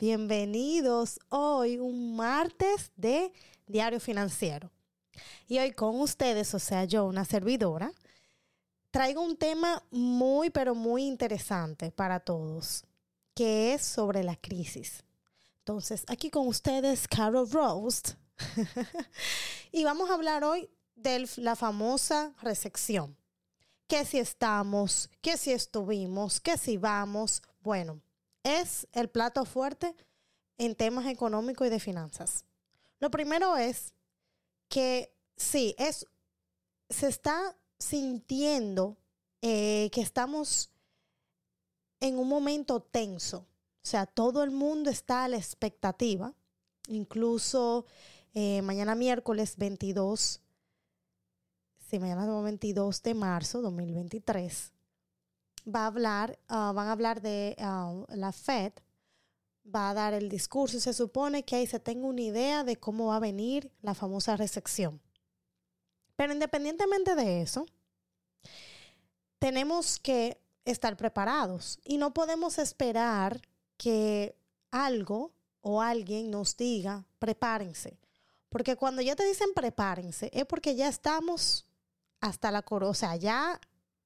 bienvenidos hoy un martes de Diario Financiero. Y hoy con ustedes, o sea, yo, una servidora, traigo un tema muy, pero muy interesante para todos, que es sobre la crisis. Entonces, aquí con ustedes, Carol Roast, y vamos a hablar hoy de la famosa recepción. Que si estamos, que si estuvimos, que si vamos. Bueno, es el plato fuerte en temas económicos y de finanzas. Lo primero es que sí, es, se está sintiendo eh, que estamos en un momento tenso. O sea, todo el mundo está a la expectativa. Incluso eh, mañana miércoles 22, sí, mañana 22 de marzo 2023, va a hablar, ah, van a hablar de ah, la Fed, va a dar el discurso se supone que ahí se tenga una idea de cómo va a venir la famosa recepción. Pero independientemente de eso, tenemos que estar preparados y no podemos esperar que algo o alguien nos diga, prepárense. Porque cuando ya te dicen prepárense, es porque ya estamos hasta la coro, o sea, ya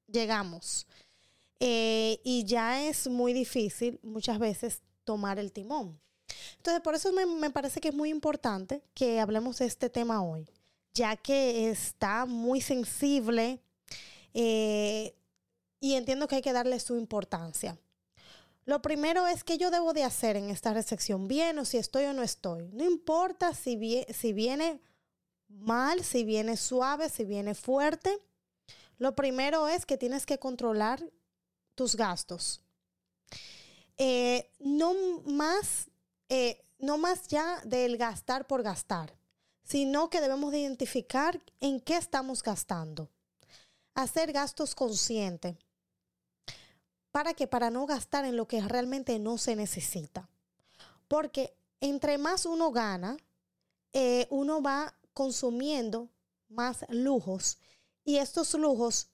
llegamos. Eh, y ya es muy difícil muchas veces tomar el timón. Entonces, por eso me, parece que es muy importante que hablemos de este tema hoy, ya que está muy sensible eh, y entiendo que hay que darle su importancia. Lo primero es que yo debo de hacer en esta recepción, bien o si estoy o no estoy. No importa si, si viene mal, si viene suave, si viene fuerte. Lo primero es que tienes que controlar tus gastos. Eh, no más, eh, no más ya del gastar por gastar, sino que debemos de identificar en qué estamos gastando. Hacer gastos conscientes. ¿Para que Para no gastar en lo que realmente no se necesita. Porque entre más uno gana, eh, uno va consumiendo más lujos y estos lujos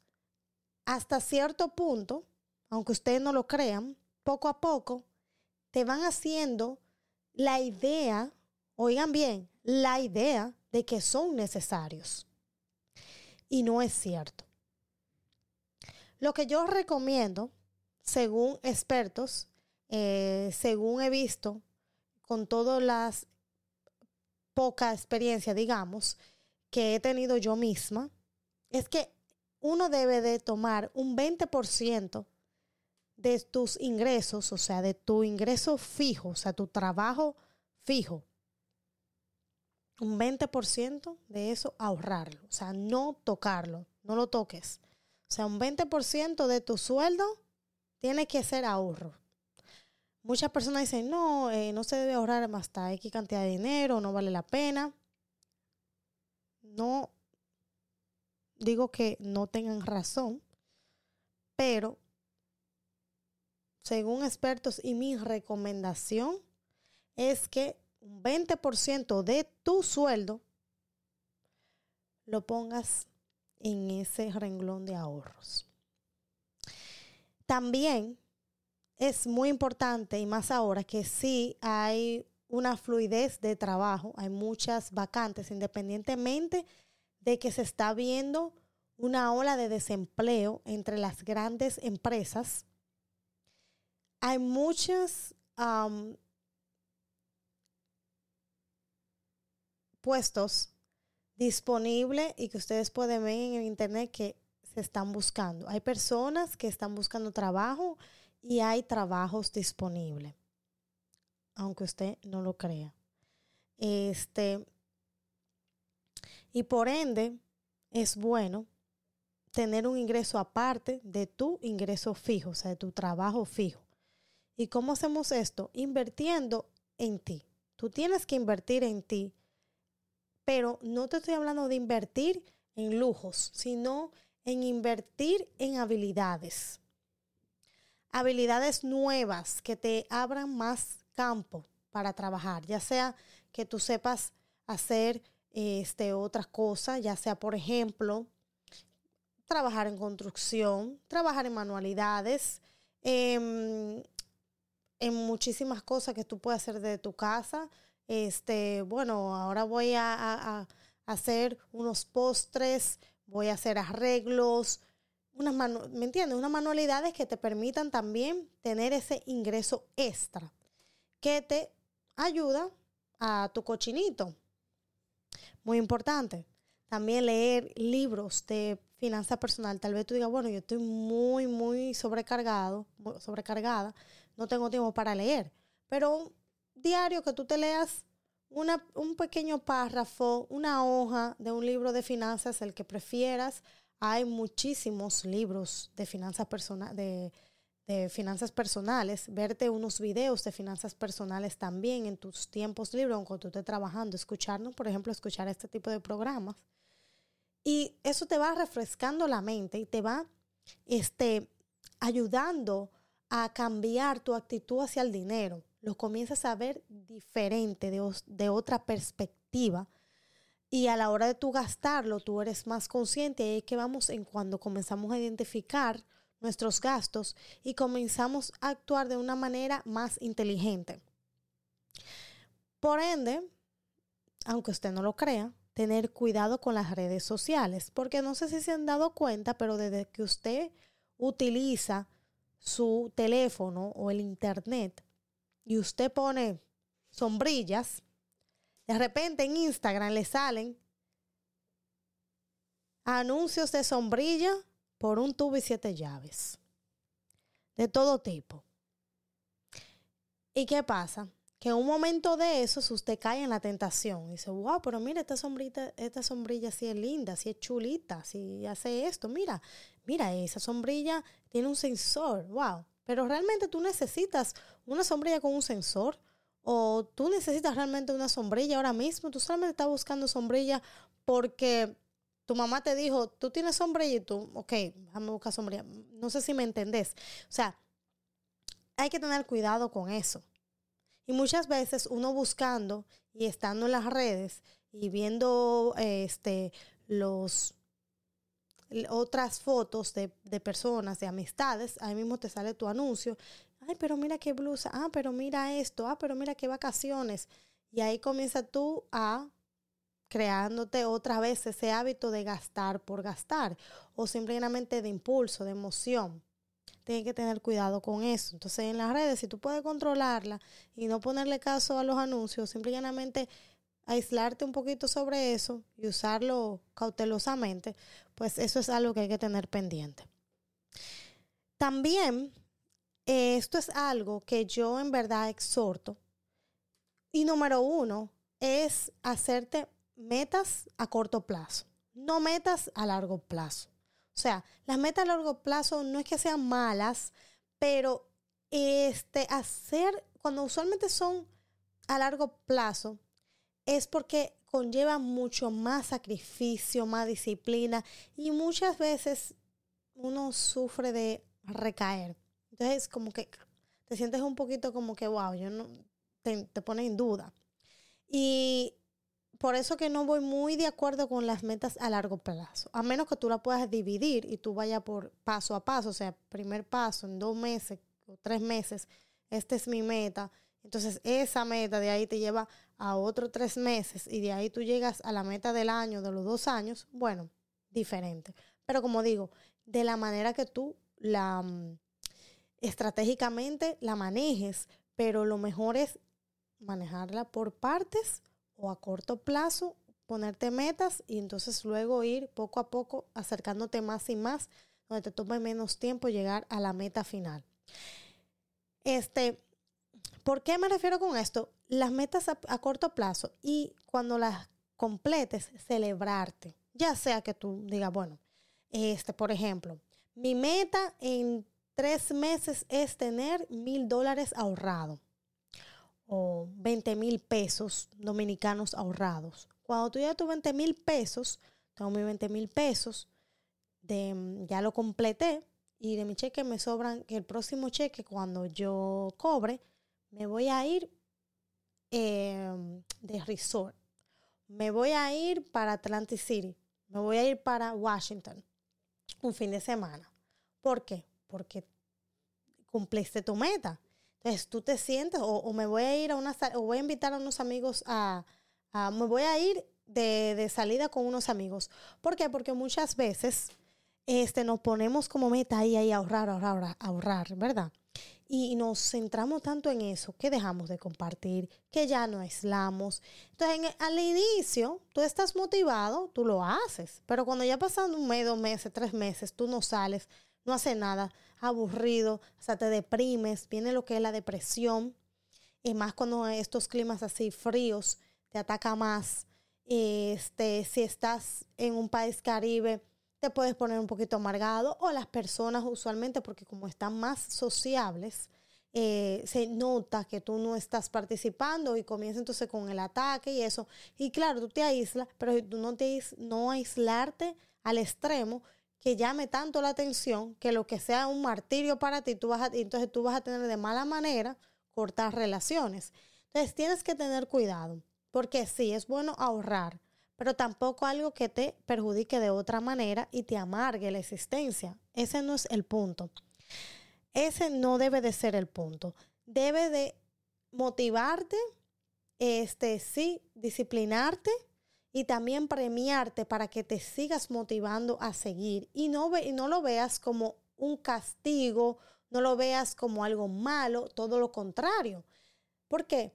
hasta cierto punto aunque ustedes no lo crean, poco a poco te van haciendo la idea, oigan bien, la idea de que son necesarios. Y no es cierto. Lo que yo recomiendo, según expertos, eh, según he visto, con todas las poca experiencia, digamos, que he tenido yo misma, es que uno debe de tomar un 20% de tus ingresos, o sea, de tu ingreso fijo, o sea, tu trabajo fijo, un 20% de eso ahorrarlo, o sea, no tocarlo, no lo toques. O sea, un 20% de tu sueldo tiene que ser ahorro. Muchas personas dicen, no, eh, no se debe ahorrar hasta X cantidad de dinero, no vale la pena. No digo que no tengan razón, pero según expertos y mi recomendación es que un 20% de tu sueldo lo pongas en ese renglón de ahorros. También es muy importante y más ahora que sí hay una fluidez de trabajo, hay muchas vacantes independientemente de que se está viendo una ola de desempleo entre las grandes empresas hay muchos puestos disponibles y que ustedes pueden ver en el internet que se están buscando. Hay personas que están buscando trabajo y hay trabajos disponibles, aunque usted no lo crea. Este, y por ende, es bueno tener un ingreso aparte de tu ingreso fijo, o sea, de tu trabajo fijo. ¿Y cómo hacemos esto? Invirtiendo en ti. Tú tienes que invertir en ti, pero no te estoy hablando de invertir en lujos, sino en invertir en habilidades. Habilidades nuevas que te abran más campo para trabajar, ya sea que tú sepas hacer este, otras cosas, ya sea, por ejemplo, trabajar en construcción, trabajar en manualidades, eh, en muchísimas cosas que tú puedes hacer de tu casa. Este, bueno, ahora voy a, hacer unos postres, voy a hacer arreglos, unas ¿me entiendes? Unas manualidades que te permitan también tener ese ingreso extra que te ayuda a tu cochinito. Muy importante. También leer libros de finanza personal. Tal vez tú digas, bueno, yo estoy muy, muy sobrecargado, sobrecargada, no tengo tiempo para leer. Pero un diario que tú te leas una, un pequeño párrafo, una hoja de un libro de finanzas, el que prefieras. Hay muchísimos libros de finanzas personales, de, de finanzas personales, verte unos videos de finanzas personales también en tus tiempos libres, cuando tú estés trabajando, escucharnos, por ejemplo, escuchar este tipo de programas. Y eso te va refrescando la mente y te va este, ayudando a cambiar tu actitud hacia el dinero. Lo comienzas a ver diferente, de, de otra perspectiva. Y a la hora de tú gastarlo, tú eres más consciente. Y es que vamos en cuando comenzamos a identificar nuestros gastos y comenzamos a actuar de una manera más inteligente. Por ende, aunque usted no lo crea, tener cuidado con las redes sociales, porque no sé si se han dado cuenta, pero desde que usted utiliza su teléfono o el internet y usted pone sombrillas, de repente en Instagram le salen anuncios de sombrilla por un tubo y siete llaves. De todo tipo. ¿Y qué pasa? Que en un momento de eso, usted cae en la tentación y dice, wow, pero mira, esta sombrita, esta sombrilla sí es linda, sí es chulita, sí hace esto, mira, mira, esa sombrilla tiene un sensor, wow. Pero realmente tú necesitas una sombrilla con un sensor o tú necesitas realmente una sombrilla ahora mismo, tú solamente estás buscando sombrilla porque tu mamá te dijo, tú tienes sombrilla y tú, ok, déjame buscar sombrilla. No sé si me entendés. O sea, hay que tener cuidado con eso. Y muchas veces uno buscando y estando en las redes y viendo este, los otras fotos de, de, personas, de amistades, ahí mismo te sale tu anuncio. Ay, pero mira qué blusa. Ah, pero mira esto. Ah, pero mira qué vacaciones. Y ahí comienza tú a creándote otra vez ese hábito de gastar por gastar o simplemente de impulso, de emoción. Tienes que tener cuidado con eso. Entonces, en las redes, si tú puedes controlarla y no ponerle caso a los anuncios, simplemente aislarte un poquito sobre eso y usarlo cautelosamente, pues eso es algo que hay que tener pendiente. También, eh, esto es algo que yo en verdad exhorto. Y número uno es hacerte metas a corto plazo, no metas a largo plazo. O sea, las metas a largo plazo no es que sean malas, pero este, hacer, cuando usualmente son a largo plazo, es porque conlleva mucho más sacrificio, más disciplina y muchas veces uno sufre de recaer. Entonces, como que te sientes un poquito como que, wow, yo no, te, te pone en duda. Y por eso que no voy muy de acuerdo con las metas a largo plazo, a menos que tú la puedas dividir y tú vayas por paso a paso, o sea, primer paso en dos meses o tres meses, esta es mi meta. Entonces esa meta de ahí te lleva a otros tres meses y de ahí tú llegas a la meta del año, de los dos años, bueno, diferente. Pero como digo, de la manera que tú la mm, estratégicamente la manejes, pero lo mejor es manejarla por partes o a corto plazo ponerte metas y entonces luego ir poco a poco acercándote más y más, donde te tome menos tiempo llegar a la meta final. Este, ¿por qué me refiero con esto? Las metas a, corto plazo y cuando las completes, celebrarte. Ya sea que tú digas, bueno, este, por ejemplo, mi meta en tres meses es tener mil dólares ahorrado o 20 mil pesos dominicanos ahorrados. Cuando tú ya tus 20 mil pesos, tengo mis 20 mil pesos, de, ya lo completé y de mi cheque me sobran, que el próximo cheque cuando yo cobre, me voy a ir em, de resort. Me voy a ir para Atlantic City. Me voy a ir para Washington un fin de semana. ¿Por qué? Porque cumpliste tu meta Entonces tú te sientes, o, me voy a ir a una, o voy a invitar a unos amigos a, me voy a ir de, de, salida con unos amigos. ¿Por qué? Porque muchas veces este, nos ponemos como meta ahí, ahí, ahorrar, ahorrar, ahorrar, ¿verdad? Y nos centramos tanto en eso que dejamos de compartir, que ya no aislamos. Entonces, al inicio, tú estás motivado, tú lo haces, pero cuando ya pasan un mes, dos meses, tres meses, tú no sales, no haces nada, aburrido, o sea, te deprimes, viene lo que es la depresión, y más cuando estos climas así fríos te ataca más. Este, si estás en un país caribe, te puedes poner un poquito amargado o las personas usualmente, porque como están más sociables, eh, se nota que tú no estás participando y comienza entonces con el ataque y eso. Y claro, tú te aíslas, pero tú no te no aislarte al extremo que llame tanto la atención que lo que sea un martirio para ti, tú vas a, entonces tú vas a tener de mala manera cortar relaciones. Entonces tienes que tener cuidado, porque sí, es bueno ahorrar, pero tampoco algo que te perjudique de otra manera y te amargue la existencia. Ese no es el punto. Ese no debe de ser el punto. Debe de motivarte, este sí, disciplinarte y también premiarte para que te sigas motivando a seguir y no, ve, y no lo veas como un castigo, no lo veas como algo malo, todo lo contrario. ¿Por qué?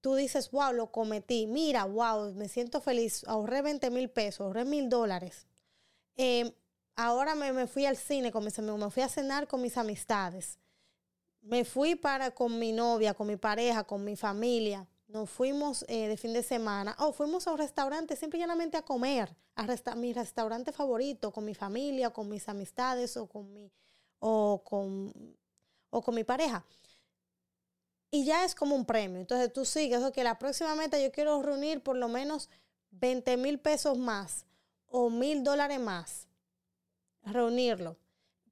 Tú dices, wow, lo cometí, mira, wow, me siento feliz, ahorré 20 mil pesos, ahorré mil dólares. Em, ahora me, fui al cine con mis amigos, me fui a cenar con mis amistades. Me fui para con mi novia, con mi pareja, con mi familia. Nos fuimos eh, de fin de semana. O oh, fuimos a un restaurante simple llanamente a comer. A mi restaurante favorito, con mi familia, con mis amistades o con mi, o con, o con mi pareja y ya es como un premio. Entonces tú sigues, que la próxima meta yo quiero reunir por lo menos 20 mil pesos más o mil dólares más. Reunirlo.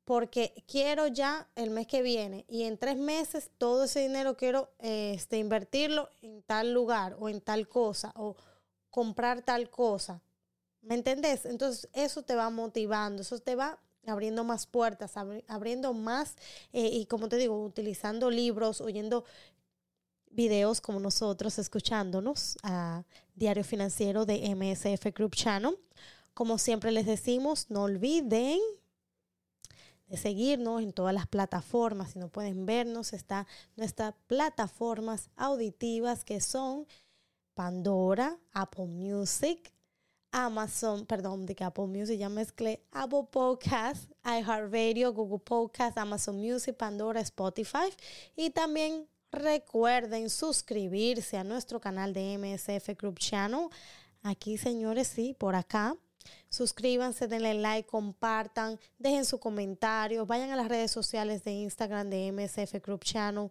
Porque quiero ya el mes que viene y en tres meses todo ese dinero quiero este, invertirlo en tal lugar o en tal cosa o comprar tal cosa. ¿Me entendés? Entonces eso te va motivando, eso te va abriendo más puertas, abriendo más, eh, y como te digo, utilizando libros, oyendo videos como nosotros, escuchándonos a Diario Financiero de MSF Group Channel. Como siempre les decimos, no olviden de seguirnos en todas las plataformas. Si no pueden vernos, está nuestras plataformas auditivas que son Pandora, Apple Music, Amazon, perdón, de Apple Music ya mezclé, Apple Podcast, iHeartRadio, Google Podcast, Amazon Music, Pandora, Spotify y también recuerden suscribirse a nuestro canal de MSF Group Channel. Aquí, señores, sí, por acá. Suscríbanse, denle like, compartan, dejen su comentario, vayan a las redes sociales de Instagram de MSF Group Channel.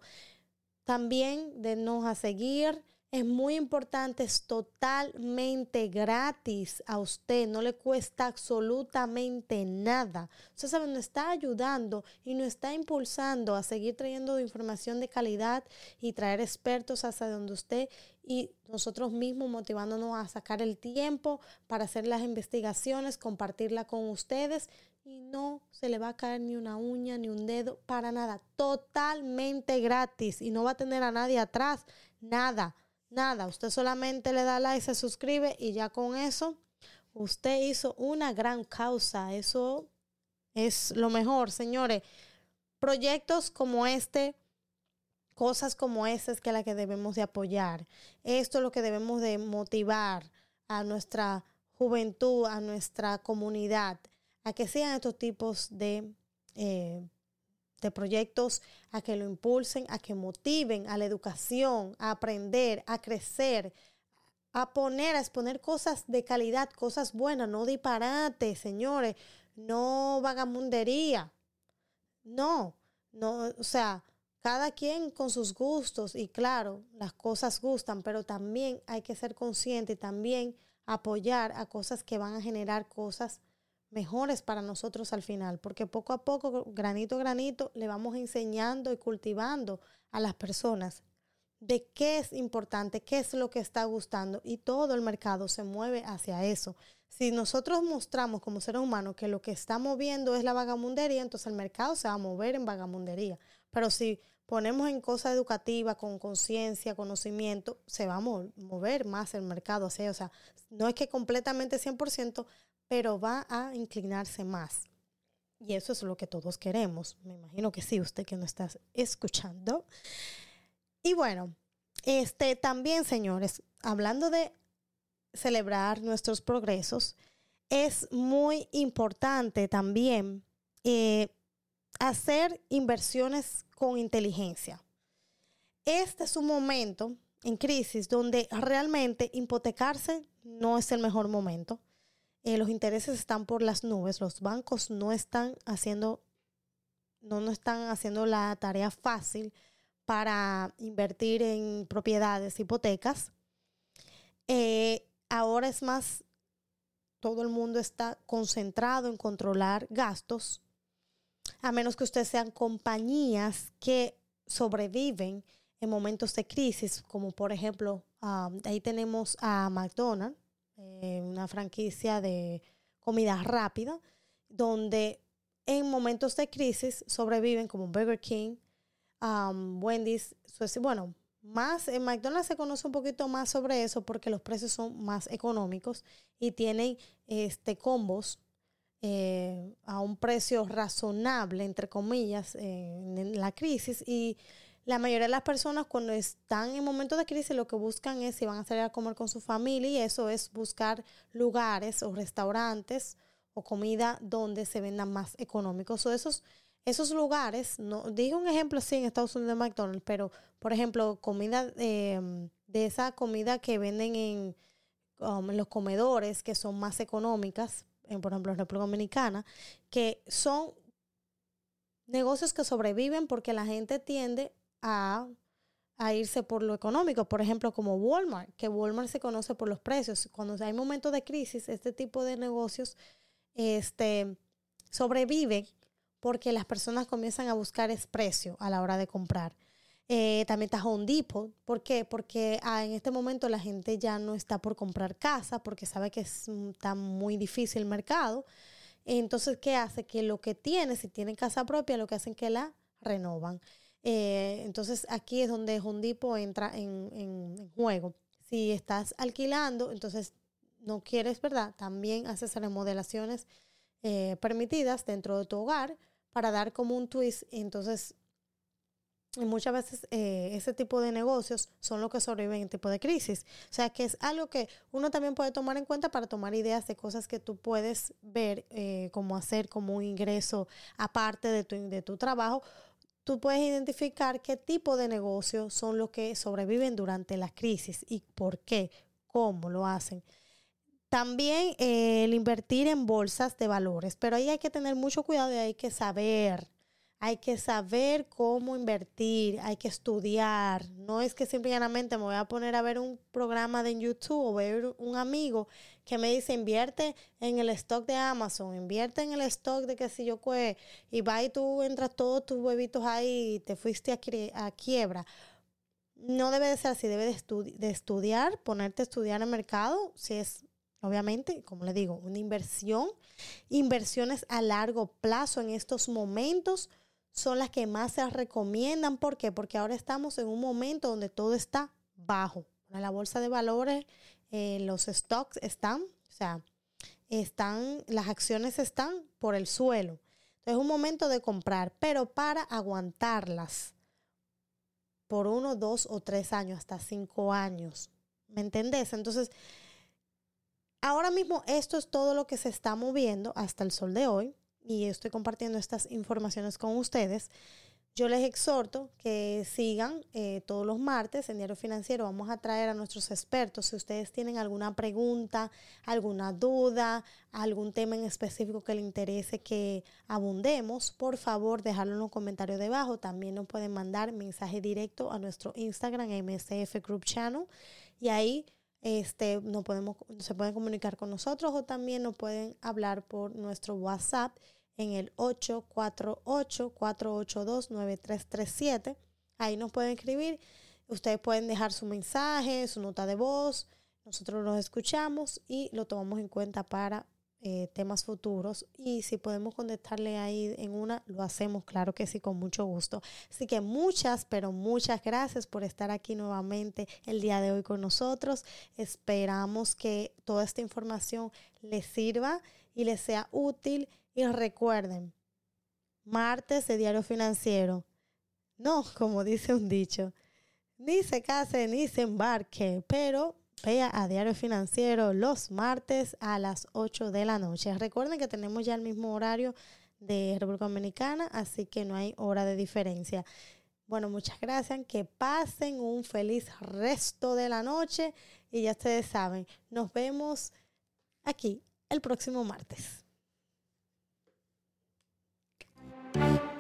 También denos a seguir es muy importante, es totalmente gratis a usted, no le cuesta absolutamente nada. Usted sabe, nos está ayudando y nos está impulsando a seguir trayendo información de calidad y traer expertos hasta donde usted y nosotros mismos motivándonos a sacar el tiempo para hacer las investigaciones, compartirla con ustedes y no se le va a caer ni una uña ni un dedo para nada, totalmente gratis y no va a tener a nadie atrás, nada. Nada, usted solamente le da like, se suscribe y ya con eso usted hizo una gran causa. Eso es lo mejor, señores. Proyectos como este, cosas como estas es que la que debemos de apoyar. Esto es lo que debemos de motivar a nuestra juventud, a nuestra comunidad, a que sean estos tipos de eh, de proyectos a que lo impulsen, a que motiven a la educación, a aprender, a crecer, a poner, a exponer cosas de calidad, cosas buenas, no disparate, señores, no vagamundería. No, no, o sea, cada quien con sus gustos y claro, las cosas gustan, pero también hay que ser consciente y también apoyar a cosas que van a generar cosas mejores para nosotros al final, porque poco a poco, granito a granito, le vamos enseñando y cultivando a las personas de qué es importante, qué es lo que está gustando y todo el mercado se mueve hacia eso. Si nosotros mostramos como seres humanos que lo que está moviendo es la vagamundería, entonces el mercado se va a mover en vagamundería. Pero si ponemos en cosas educativas con conciencia, conocimiento, se va a mover más el mercado. Sea, o sea, no es que completamente 100%, pero va a inclinarse más. Y eso es lo que todos queremos. Me imagino que sí, usted que no está escuchando. Y bueno, este también, señores, hablando de celebrar nuestros progresos, es muy importante también eh, hacer inversiones con inteligencia. Este es un momento en crisis donde realmente hipotecarse no es el mejor momento. Eh, los intereses están por las nubes, los bancos no están haciendo, no, no están haciendo la tarea fácil para invertir en propiedades, hipotecas. Eh, ahora es más, todo el mundo está concentrado en controlar gastos, a menos que ustedes sean compañías que sobreviven en momentos de crisis, como por ejemplo, ahí tenemos a McDonald's, eh, una franquicia de comida rápida, donde en momentos de crisis sobreviven como Burger King, Wendy's, bueno, más en McDonald's se conoce un poquito más sobre eso porque los precios son más económicos y tienen este combos eh, a un precio razonable, entre comillas, en la crisis y la mayoría de las personas cuando están en momentos de crisis lo que buscan es si van a salir a comer con su familia y eso es buscar lugares o restaurantes o comida donde se vendan más económicos. O esos, esos lugares, no, dije un ejemplo así en Estados Unidos de McDonald's, pero por ejemplo, comida em, de esa comida que venden en, um, en los comedores que son más económicas, por ejemplo en República Dominicana, que son negocios que sobreviven porque la gente tiende a, irse por lo económico. Por ejemplo, como Walmart, que Walmart se conoce por los precios. Cuando hay momentos de crisis, este tipo de negocios este, sobreviven porque las personas comienzan a buscar ese precio a la hora de comprar. Eh, también está Home Depot. ¿Por qué? Porque ah, en este momento la gente ya no está por comprar casa porque sabe que está muy difícil el mercado. Entonces, ¿qué hace? Que lo que tiene, si tiene casa propia, lo que hacen que la renovan. Eh, entonces aquí es donde Hondipo entra en, juego. Si estás alquilando, entonces no quieres, ¿verdad? También haces remodelaciones eh, permitidas dentro de tu hogar para dar como un twist. Entonces, muchas veces eh, ese tipo de negocios son los que sobreviven en tipo de crisis. O sea, que es algo que uno también puede tomar en cuenta para tomar ideas de cosas que tú puedes ver como hacer como un ingreso aparte de tu, de tu trabajo tú puedes identificar qué tipo de negocios son los que sobreviven durante la crisis y por qué, cómo lo hacen. También eh, el invertir en bolsas de valores, pero ahí hay que tener mucho cuidado y hay que saber hay que saber cómo invertir, hay que estudiar. No es que simplemente me voy a poner a ver un programa de YouTube o ver un amigo que me dice invierte en el stock de Amazon, invierte en el stock de que si yo qué, y va y tú entras todos tus huevitos ahí y te fuiste a, quiebra. No debe de ser así, debe de, de estudiar, ponerte a estudiar el mercado, si es obviamente, como le digo, una inversión, inversiones a largo plazo en estos momentos son las que más se recomiendan. ¿Por qué? Porque ahora estamos en un momento donde todo está bajo. En la bolsa de valores, eh, los stocks están, o sea, están, las acciones están por el suelo. Entonces es un momento de comprar, pero para aguantarlas por uno, dos o tres años, hasta cinco años. ¿Me entendés? Entonces, ahora mismo esto es todo lo que se está moviendo hasta el sol de hoy y estoy compartiendo estas informaciones con ustedes. Yo les exhorto que sigan eh, todos los martes en Diario Financiero. Vamos a traer a nuestros expertos. Si ustedes tienen alguna pregunta, alguna duda, algún tema en específico que les interese que abundemos, por favor, dejarlo en los comentarios debajo. También nos pueden mandar mensaje directo a nuestro Instagram, MSF Group Channel. Y ahí este, no podemos, se pueden comunicar con nosotros o también nos pueden hablar por nuestro WhatsApp en el 848-482-9337. Ahí nos pueden escribir. Ustedes pueden dejar su mensaje, su nota de voz. Nosotros los escuchamos y lo tomamos en cuenta para eh, temas futuros y si podemos contestarle ahí en una, lo hacemos, claro que sí, con mucho gusto. Así que muchas, pero muchas gracias por estar aquí nuevamente el día de hoy con nosotros. Esperamos que toda esta información les sirva y les sea útil y recuerden, martes de diario financiero. No, como dice un dicho, ni se case ni se embarque, pero vea a Diario Financiero los martes a las 8 de la noche. Recuerden que tenemos ya el mismo horario de República Dominicana, así que no hay hora de diferencia. Bueno, muchas gracias. Que pasen un feliz resto de la noche y ya ustedes saben, nos vemos aquí el próximo martes. Thank you